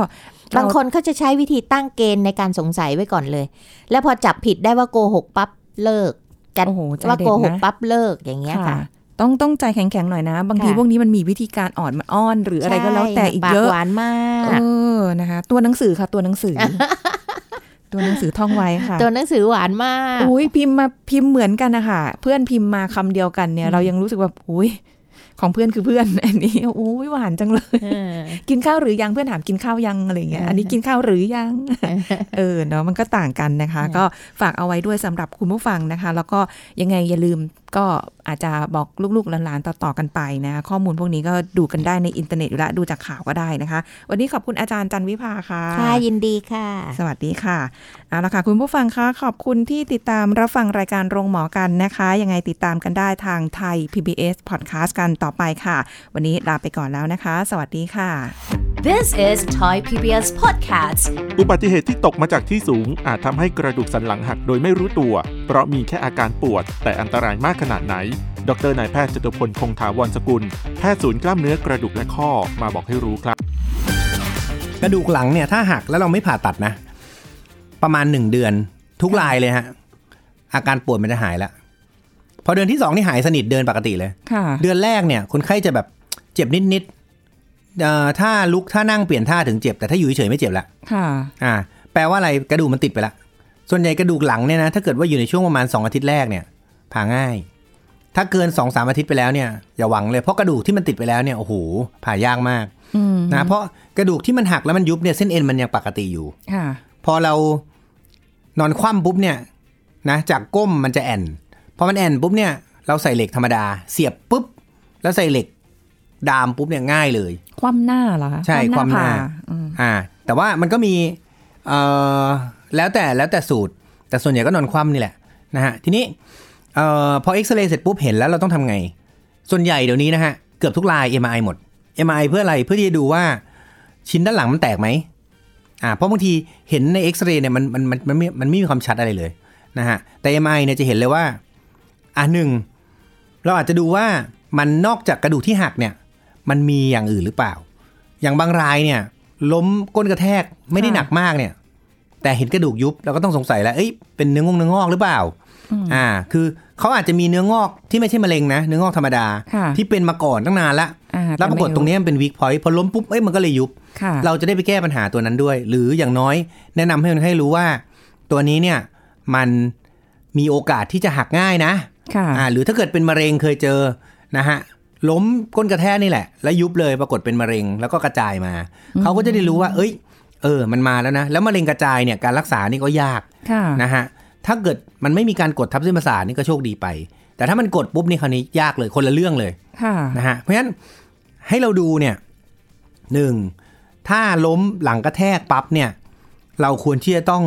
Speaker 2: บางคนเขาจะใช้วิธีตั้งเกณฑ์ในการสงสัยไว้ก่อนเลย แล้วพอจับผิดได้ว่าโกหกปั๊บเลิกจัด
Speaker 3: โอ้โหใจ
Speaker 2: ว่า
Speaker 3: เด็
Speaker 2: โก
Speaker 3: ด
Speaker 2: หก
Speaker 3: นะ
Speaker 2: ปั๊บเลิกอย่างเงี้ย
Speaker 3: ค่ะ
Speaker 2: ค่ะ
Speaker 3: ต้องต้องใจแข็งๆหน่อยนะ บางที
Speaker 2: ค่ะ
Speaker 3: พวกนี้มันมีวิธีการอ่อนมันอ้อน หรืออะไรก็แล้วแต่
Speaker 2: ใช่
Speaker 3: อีก
Speaker 2: ปาก
Speaker 3: เยอะ
Speaker 2: หวานมา
Speaker 3: เอกอนะคะ ตัวหนังสือค่ะ ตัวหนังสือ ตัวหนังสือท่องไว้ค่ะ
Speaker 2: ตัวหนังสือหวานมาก
Speaker 3: อุ้ยพิมพ์มาพิมพ์เหมือนกันนะคะเพื่อนพิมพ์มาคำเดียวกันเนี่ย เรายังรู้สึกว่าอุ้ยของเพื่อนคือเพื่อนอันนี้อุ้ยหวานจังเลย
Speaker 2: เออ
Speaker 3: กินข้าวหรือยังเพื่อนถามกินข้าวยังอะไรเงี้ยอันนี้กินข้าวหรือยังเออเนาะมันก็ต่างกันนะคะ ก็ฝากเอาไว้ด้วยสำหรับคุณผู้ฟังนะคะ แล้วก็ยังไงอย่าลืม ก็อาจจะบอกลูกๆหลานๆต่อๆกันไปนะ ข้อมูลพวกนี้ก็ดูกันได้ในอินเทอร์เน็ตอยู่แล้วดูจากข่าวก็ได้นะคะ วันนี้ขอบคุณอาจารย์จันวิภาค่ะ
Speaker 2: ค่ะ ยินดีค่ะ
Speaker 3: สวัสดีค่ะเอาละค่ะ คุณผู้ฟังคะขอบคุณที่ติดตามรับฟังรายการโรงหมอกันนะคะ ยังไงติดตามกันได้ทางไทย PBS Podcast กันต่อไปค่ะ วันนี้ลาไปก่อนแล้วนะคะ สวัสดีค่ะ
Speaker 1: This is Thai PBS Podcast
Speaker 4: อุบัติเหตุที่ตกมาจากที่สูงอาจทำให้กระดูกสันหลังหักโดยไม่รู้ตัว เพราะมีแค่อาการปวด แต่อันตรายมากขนาดไหน ดรนายแพทย์จตุพลคงถาวรสกุล แพทย์ศูนย์กล้ามเนื้อกระดูกและข้อมาบอกให้รู้ครับ
Speaker 5: กระดูกหลังเนี่ยถ้าหักแล้วเราไม่ผ่าตัดนะ ประมาณหนึ่งเดือน ทุกรายเลยฮะ อาการปวดมันจะหายแล้วพอเดือนที่สองนี่หายสนิทเดินปกติเลย
Speaker 3: ค่ะ
Speaker 5: เดือนแรกเนี่ยคนไข้จะแบบเจ็บนิดๆเอ่อถ้าลุกถ้านั่งเปลี่ยนท่าถึงเจ็บ แต่ถ้าอยู่เฉยๆไม่เจ็บละ
Speaker 3: ค่ะ
Speaker 5: อ่า แปลว่าอะไรกระดูกมันติดไปละ ส่วนใหญ่กระดูกหลังเนี่ยนะถ้าเกิดว่าอยู่ในช่วงประมาณ2อาทิตย์แรกเนี่ยผ่าง่าย ถ้าเกิน2อสามอาทิตย์ไปแล้วเนี่ยอย่าหวังเลยเพราะกระดูกที่มันติดไปแล้วเนี่ยโอ้โหผ่ายากมาก
Speaker 3: อืม
Speaker 5: นะเพราะกระดูกที่มันหักแล้วมันยุบเนี่ยเส้นเอ็นมันยังปกติอยู่
Speaker 3: ค่ะ
Speaker 5: พอเรานอนคว่ำปุ๊บเนี่ยนะจากก้มมันจะแอนพอมันแอนปุ๊บเนี่ยเราใส่เหล็กธรรมดา เสียบปุ๊บ แล้วใส่เหล็กดามปุ๊บเนี่ยง่ายเลย
Speaker 3: คว่ำหน้าเหรอคะ
Speaker 5: ใช่คว่ำหน้า
Speaker 3: ผ่อืม
Speaker 5: อ่า แต่ว่ามันก็มีเอ่อแล้วแต่แล้วแต่สูตร แต่ส่วนใหญ่ก็นอนคว่ำนี่แหละนะฮะทีนี้ เอ่อพอเอ็กซเรย์เสร็จปุ๊บเห็นแล้วเราต้องทำไง ส่วนใหญ่เดี๋ยวนี้นะฮะ เกือบทุกราย MRI หมด MRI เพื่ออะไรเพื่อที่จะดูว่าชิ้นด้านหลังมันแตกไหมอ่าเพราะบางทีเห็นในเอ็กซเรย์เนี่ยมันมันมันมันไม่มันไม่มีความชัดอะไรเลยนะฮะแต่ MRI เนี่ยจะเห็นเลยว่าอ่าหนึ่งเราอาจจะดูว่ามันนอกจากกระดูกที่หักเนี่ย มันมีอย่างอื่นหรือเปล่า อย่างบางรายเนี่ย ล้มก้นกระแทกไม่ได้หนักมากเนี่ย แต่เห็นกระดูกยุบเราก็ต้องสงสัยแล้วเอ้ยเป็นเนื้องอกเนื้องอกหรือเปล่า อ่า คือ เขาอาจจะมีเนื้องอกที่ไม่ใช่มะเร็งนะ เนื้องอกธรรมดา
Speaker 3: ค่ะ
Speaker 5: ที่เป็นมาก่อนตั้งนานละ
Speaker 3: อ่า
Speaker 5: แล้วปรากฏตรงนี้มันเป็นวีคพอยต์พอล้มปุ๊บเอ้ยมันก็เลยยุบ
Speaker 3: ค่ะ
Speaker 5: เราจะได้ไปแก้ปัญหาตัวนั้นด้วย หรืออย่างน้อยแนะนำให้คนให้รู้ว่า ตัวนี้เนี่ยมันมีโอกาสที่จะหักง่ายนะ
Speaker 3: ค่ะ
Speaker 5: อ่าหรือถ้าเกิดเป็นมะเร็งเคยเจอนะฮะล้มก้นกระแทกนี่แหละ แล้วยุบเลยปรากฏเป็นมะเร็งแล้วก็กระจายมา เขาก็จะได้รู้ว่า เอ้ย เออ มันมาแล้วนะ แล้วมะเร็งกระจายเนี่ยการรักษานี่ก็ยาก
Speaker 3: ค่ะ
Speaker 5: นะฮะ ถ้าเกิดมันไม่มีการกดทับเส้นประสาทนี่ก็โชคดีไป แต่ถ้ามันกดปุ๊บนี่คราวนี้ยากเลยคนละเรื่องเลย
Speaker 3: ค่ะ
Speaker 5: นะฮะเพราะฉะนั้นให้เราดูเนี่ยหนึ่งถ้าล้มหลังกระแทกปั๊บเนี่ย เราควรที่จะต้อง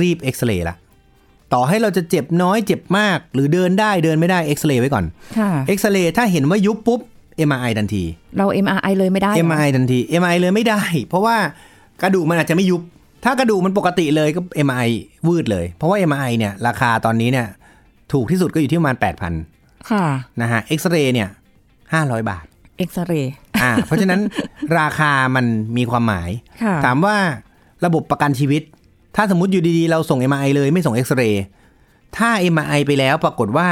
Speaker 5: รีบเอ็กซเรย์ละต่อให้เราจะเจ็บน้อยเจ็บมาก หรือเดินได้เดินไม่ได้เอ็กซเรย์ไว้ก่อน
Speaker 3: ค่ะ
Speaker 5: เอ็กซเรย์ถ้าเห็นว่ายุบปุ๊บ MRI ทันที
Speaker 3: เรา MRI เลยไม่ได้เหรอ
Speaker 5: MRI ทันที MRI เลยไม่ได้ เพราะว่ากระดูกมันอาจจะไม่ยุบ ถ้ากระดูกมันปกติเลยก็ MRI วืดเลย เพราะว่า MRI เนี่ย ราคาตอนนี้เนี่ย ถูกที่สุดก็อยู่ที่ประมาณ 8,000
Speaker 3: ค่ะ
Speaker 5: นะฮะเอ็กซเรย์เนี่ย 500 บาท
Speaker 3: เอ็กซเรย์
Speaker 5: อ่า เพราะฉะนั้นราคามันมีความหมาย
Speaker 3: ค่ะ
Speaker 5: ถามว่าระบบประกันชีวิต ถ้าสมมติอยู่ดีๆ เราส่ง MRI เลยไม่ส่งเอ็กซเรย์ถ้า MRI ไปแล้วปรากฏว่า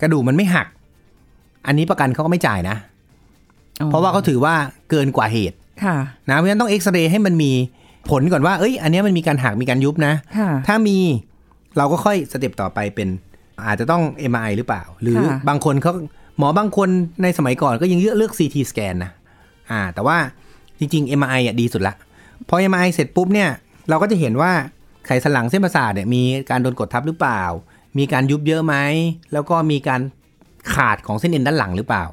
Speaker 5: กระดูกมันไม่หัก อันนี้ประกันเขาก็ไม่จ่ายนะ
Speaker 3: อ๋อ
Speaker 5: เพราะว่าเขาถือว่าเกินกว่าเหตุ
Speaker 3: ค่ะ
Speaker 5: นะเพราะฉะนั้นต้องเอ็กซเรย์ให้มันมี ผลก่อนว่า เอ้ย อันเนี้ยมันมีการหักมีการยุบนะ
Speaker 3: ค่ะ
Speaker 5: ถ้ามีเราก็ค่อยสเต็ปต่อไปเป็น อาจจะต้อง MRI หรือเปล่า หรือ
Speaker 3: ค่ะ
Speaker 5: บางคนเขาหมอบางคนในสมัยก่อนก็ยังเลือกเลือก CT สแกนนะอ่า แต่ว่าจริงๆ MRI อะดีสุดละ พอ MRI เสร็จปุ๊บเนี่ย เราก็จะเห็นว่าไขสันหลังเส้นประสาทเนี่ยมีการโดนกดทับหรือเปล่า มีการยุบเยอะไหม แล้วก็มีการขาดของเส้นเอ็นด้านหลังหรือเปล่า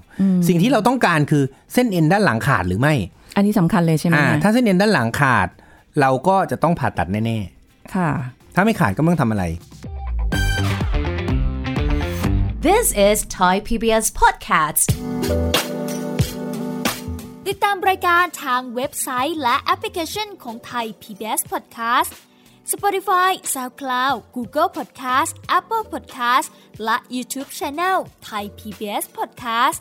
Speaker 5: สิ่งที่เราต้องการคือเส้นเอ็นด้านหลังขาดหรือไม่
Speaker 3: อันนี้สำคัญเลยใช่ไหม
Speaker 5: อ่า
Speaker 3: คะ
Speaker 5: ถ้าเส้นเอ็นด้านหลังขาด เราก็จะต้องผ่าตัดแน่
Speaker 3: ค่ะ
Speaker 5: ๆถ้าไม่ขาดก็ไม่ต้องทำอะไร
Speaker 1: This is Thai PBS Podcast
Speaker 6: ติดตามรายการทางเว็บไซต์และแอปพลิเคชันของไทย PBS Podcast Spotify SoundCloud Google Podcast Apple Podcast และ YouTube Channel Thai PBS Podcast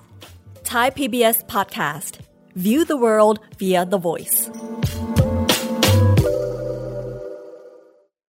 Speaker 7: Thai PBS podcast. View the world via the voice.